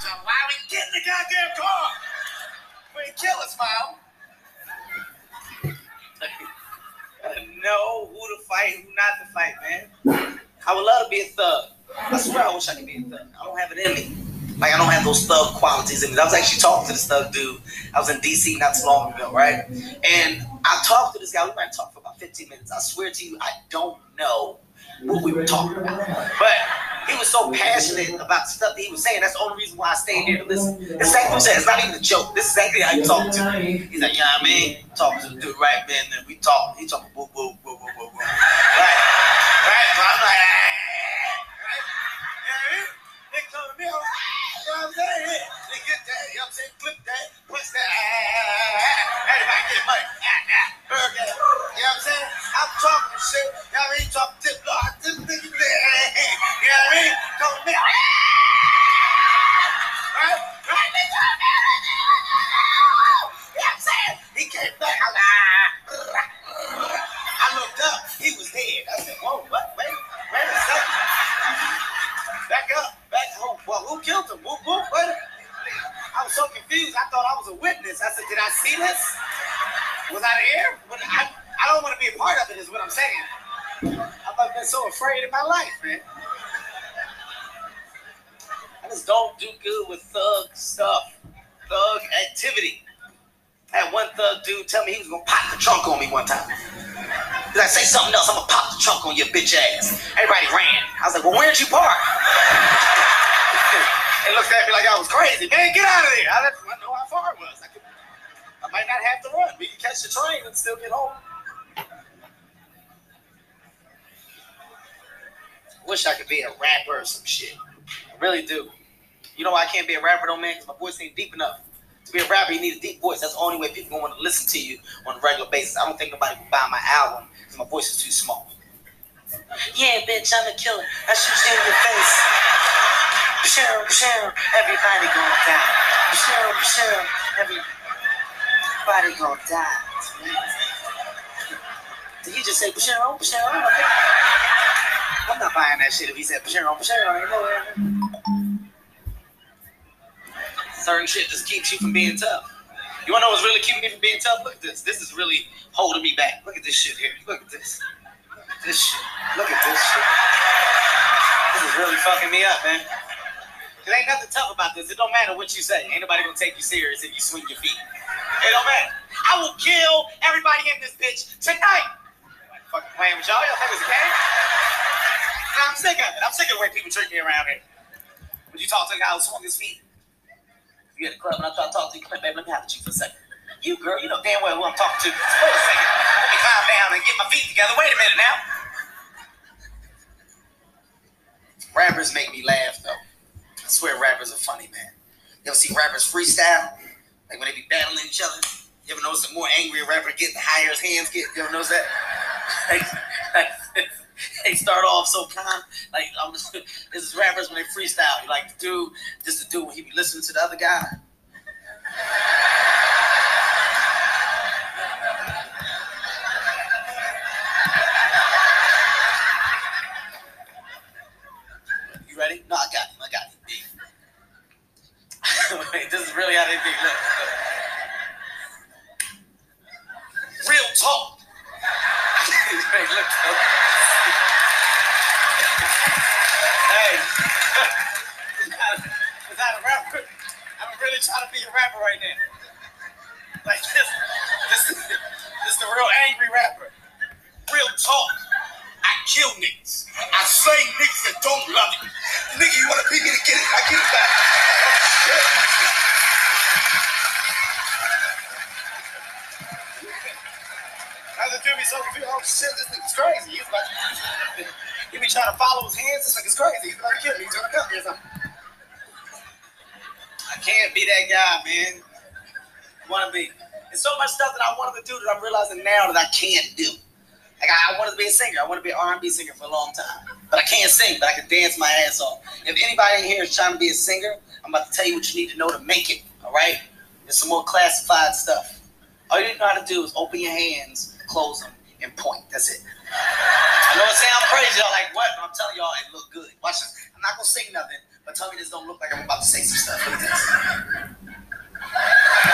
Talking, why we get in the goddamn car? We kill us, mom. Know who to fight, who not to fight, man. I would love to be a thug. I swear I wish I could be a thug. I don't have it in me. Like I don't have those thug qualities in me. I was actually talking to this thug dude. I was in DC not too long ago, right? And I talked to this guy. We might talk for about 15 minutes. I swear to you, I don't know what we were talking about. But he was so passionate about stuff that he was saying. That's the only reason why I stayed there to listen. It's exactly what. It's not even a joke. This is exactly how you talk to me. He's like, you know what I mean, talking to the dude, right, man? And we talk. He talking, boo, boo, boo, confused. I thought I was a witness. I said, did I see this? Was I there? I, I don't want to be a part of it, is what I'm saying. I've been so afraid in my life, man. I just don't do good with thug stuff, thug activity. I had one thug dude tell me he was gonna pop the trunk on me one time. Did I say something else? I'm gonna pop the trunk on your bitch ass. Everybody ran. I was like, well, where'd you park? They looked at me like I was crazy. Man, get out of there. I didn't know how far it was. I, could, I might not have to run. We can catch the train and still get home. I Wish I could be a rapper or some shit. I really do. You know why I can't be a rapper though, man? Because my voice ain't deep enough. To be a rapper, you need a deep voice. That's the only way people want to listen to you on a regular basis. I don't think nobody will buy my album because my voice is too small. Yeah, bitch, I'm a killer. I shoot you in your face. Pshaw, pshaw, everybody gonna die. Pshaw, pshaw, everybody gonna die. Did he just say pshaw? Okay. I'm not buying that shit if he said pshaw, pshaw. You know? Certain shit just keeps you from being tough. You wanna know what's really keeping me from being tough? Look at this. This is really holding me back. Look at this shit here. Look at this. Look at This shit. Look at this shit. This is really fucking me up, man. There ain't nothing tough about this. It don't matter what you say. Ain't nobody gonna take you serious if you swing your feet. It don't matter. I will kill everybody in this bitch tonight. Like fucking playing with y'all. Y'all think it's a game? I'm sick of it. I'm sick of the way people treat me around here. When you talk to a guy who swung his feet, you at the club and I thought talk to you, come here, baby, let me have with you for a second. You girl, you know damn well who I'm talking to. Wait a second. Let me calm down and get my feet together. Wait a minute now. Rappers make me laugh though. I swear rappers are funny, man. You ever see rappers freestyle? Like when they be battling each other? You ever notice the more angry a rapper get, the higher his hands get? You ever notice that? Like, they start off so calm. Like I'm just, this is rappers when they freestyle. You like the dude, just the dude when he be listening to the other guy. You ready? No, I got him. I got him. Wait, this is really how they think. Look, look. Real talk. Wait, look. look. hey, is that a rapper? I'm trying to be a rapper right now. Like this, this, this is the real angry rapper. Real talk. I kill niggas. I say niggas that don't love it. Nigga, you wanna beat me to get it? I get it back. How's it do so confused? Oh shit, this nigga's crazy. He's like, he be trying to follow his hands. This nigga's crazy. He's gonna kill me. He's gonna kill me or something. I can't be that guy, man. Wanna be? There's so much stuff that I wanted to do that I'm realizing now that I can't do. Like I, I wanted to be a singer. I wanted to be an R&B singer for a long time, but I can't sing. But I can dance my ass off. If anybody in here is trying to be a singer, I'm about to tell you what you need to know to make it. All right? There's some more classified stuff. All you know how to do is open your hands, close them, and point. That's it. I'm telling y'all it look good. Watch this. I'm not gonna say nothing, but tell me this don't look like I'm about to say some stuff.